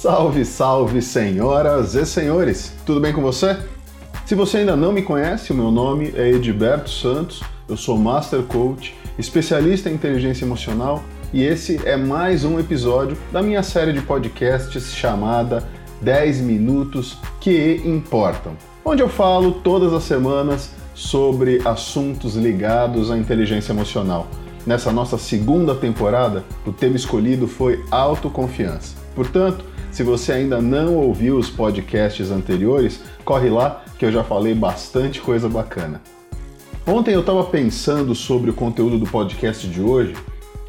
Salve, salve, senhoras e senhores! Tudo bem com você? Se você ainda não me conhece, o meu nome é Edberto Santos, eu sou Master Coach, especialista em inteligência emocional e esse é mais um episódio da minha série de podcasts chamada 10 Minutos que Importam, onde eu falo todas as semanas sobre assuntos ligados à inteligência emocional. Nessa nossa segunda temporada, o tema escolhido foi autoconfiança. Portanto, se você ainda não ouviu os podcasts anteriores, corre lá que eu já falei bastante coisa bacana. Ontem eu estava pensando sobre o conteúdo do podcast de hoje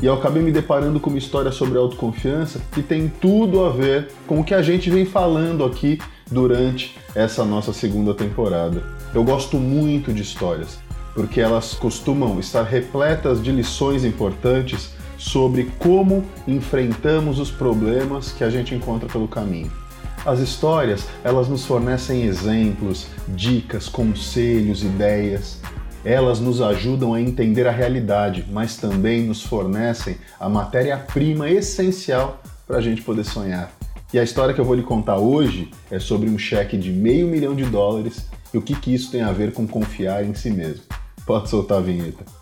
e eu acabei me deparando com uma história sobre autoconfiança que tem tudo a ver com o que a gente vem falando aqui durante essa nossa segunda temporada. Eu gosto muito de histórias, porque elas costumam estar repletas de lições importantes sobre como enfrentamos os problemas que a gente encontra pelo caminho. As histórias, elas nos fornecem exemplos, dicas, conselhos, ideias. Elas nos ajudam a entender a realidade, mas também nos fornecem a matéria-prima essencial para a gente poder sonhar. E a história que eu vou lhe contar hoje é sobre um cheque de meio milhão de dólares e o que, que isso tem a ver com confiar em si mesmo. Pode soltar a vinheta.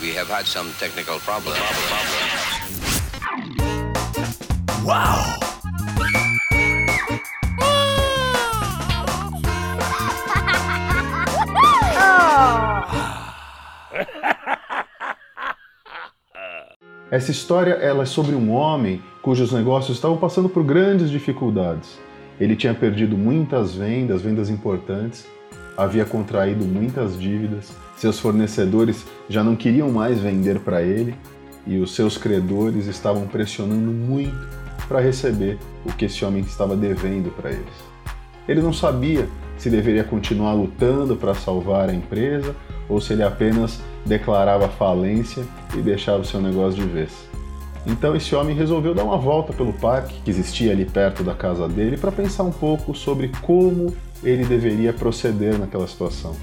We have had some technical problems. Wow! Essa história ela é sobre um homem cujos negócios estavam passando por grandes dificuldades. Ele tinha perdido muitas vendas, vendas importantes, havia contraído muitas dívidas, seus fornecedores já não queriam mais vender para ele e os seus credores estavam pressionando muito para receber o que esse homem estava devendo para eles. Ele não sabia se deveria continuar lutando para salvar a empresa ou se ele apenas declarava falência e deixava o seu negócio de vez. Então esse homem resolveu dar uma volta pelo parque que existia ali perto da casa dele para pensar um pouco sobre como ele deveria proceder naquela situação.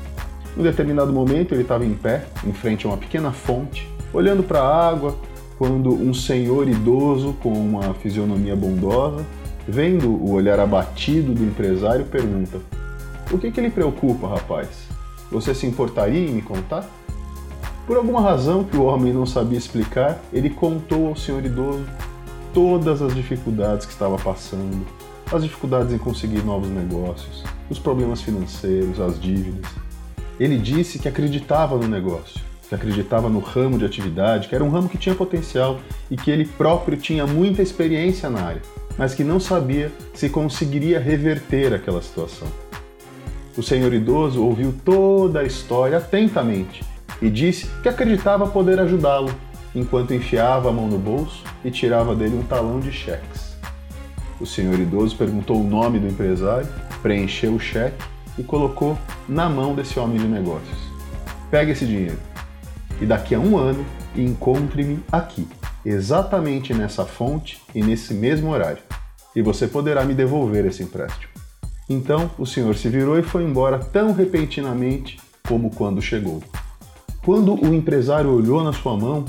Em determinado momento ele estava em pé, em frente a uma pequena fonte, olhando para a água, quando um senhor idoso com uma fisionomia bondosa, vendo o olhar abatido do empresário, pergunta: O que, que lhe preocupa, rapaz? Você se importaria em me contar? Por alguma razão que o homem não sabia explicar, ele contou ao senhor idoso todas as dificuldades que estava passando, as dificuldades em conseguir novos negócios, os problemas financeiros, as dívidas. Ele disse que acreditava no negócio, que acreditava no ramo de atividade, que era um ramo que tinha potencial e que ele próprio tinha muita experiência na área, mas que não sabia se conseguiria reverter aquela situação. O senhor idoso ouviu toda a história atentamente e disse que acreditava poder ajudá-lo, enquanto enfiava a mão no bolso e tirava dele um talão de cheques. O senhor idoso perguntou o nome do empresário, preencheu o cheque e colocou na mão desse homem de negócios. Pegue esse dinheiro e daqui a um ano encontre-me aqui, exatamente nessa fonte e nesse mesmo horário, e você poderá me devolver esse empréstimo. Então o senhor se virou e foi embora tão repentinamente como quando chegou. Quando o empresário olhou na sua mão,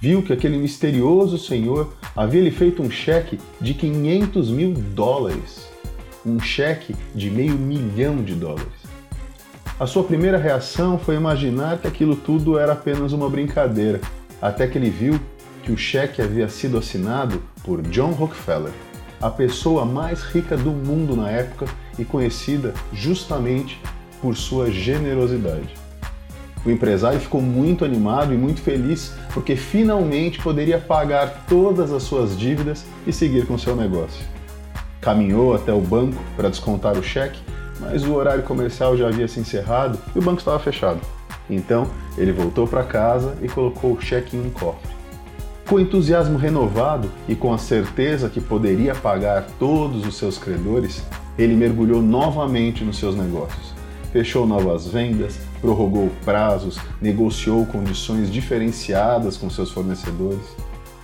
viu que aquele misterioso senhor havia lhe feito um cheque de 500 mil dólares, um cheque de meio milhão de dólares. A sua primeira reação foi imaginar que aquilo tudo era apenas uma brincadeira, até que ele viu que o cheque havia sido assinado por John Rockefeller, a pessoa mais rica do mundo na época e conhecida justamente por sua generosidade. O empresário ficou muito animado e muito feliz porque finalmente poderia pagar todas as suas dívidas e seguir com seu negócio. Caminhou até o banco para descontar o cheque, mas o horário comercial já havia se encerrado e o banco estava fechado. Então ele voltou para casa e colocou o cheque em um cofre. Com entusiasmo renovado e com a certeza que poderia pagar todos os seus credores, ele mergulhou novamente nos seus negócios fechou novas vendas, prorrogou prazos, negociou condições diferenciadas com seus fornecedores.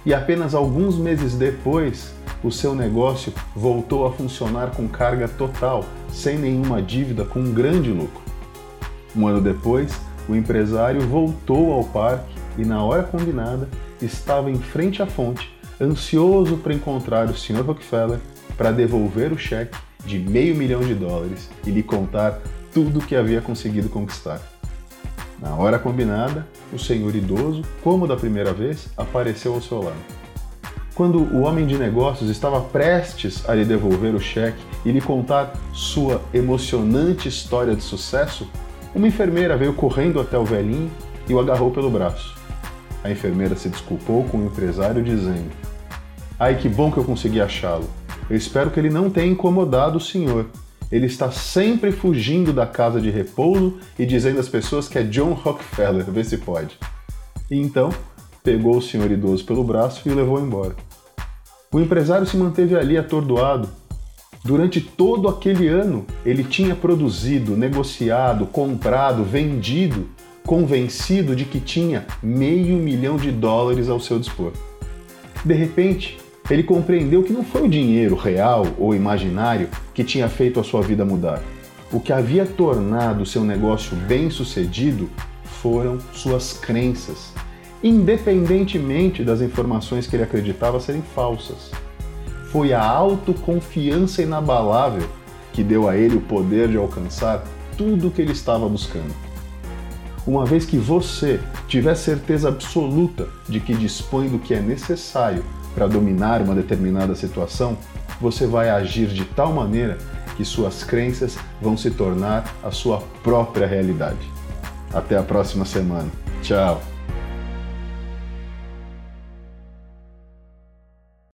E apenas alguns meses depois, o seu negócio voltou a funcionar com carga total, sem nenhuma dívida, com um grande lucro. Um ano depois, o empresário voltou ao parque e, na hora combinada, estava em frente à fonte, ansioso para encontrar o Sr. Rockefeller para devolver o cheque de meio milhão de dólares e lhe contar tudo que havia conseguido conquistar. Na hora combinada, o senhor idoso, como da primeira vez, apareceu ao seu lado. Quando o homem de negócios estava prestes a lhe devolver o cheque e lhe contar sua emocionante história de sucesso, uma enfermeira veio correndo até o velhinho e o agarrou pelo braço. A enfermeira se desculpou com o empresário, dizendo: Ai, que bom que eu consegui achá-lo. Eu espero que ele não tenha incomodado o senhor. Ele está sempre fugindo da casa de repouso e dizendo às pessoas que é John Rockefeller, vê se pode. E então, pegou o senhor idoso pelo braço e o levou embora. O empresário se manteve ali atordoado. Durante todo aquele ano, ele tinha produzido, negociado, comprado, vendido, convencido de que tinha meio milhão de dólares ao seu dispor. De repente, ele compreendeu que não foi o dinheiro real ou imaginário que tinha feito a sua vida mudar. O que havia tornado seu negócio bem sucedido foram suas crenças, independentemente das informações que ele acreditava serem falsas. Foi a autoconfiança inabalável que deu a ele o poder de alcançar tudo o que ele estava buscando. Uma vez que você tiver certeza absoluta de que dispõe do que é necessário para dominar uma determinada situação, você vai agir de tal maneira que suas crenças vão se tornar a sua própria realidade. Até a próxima semana. Tchau!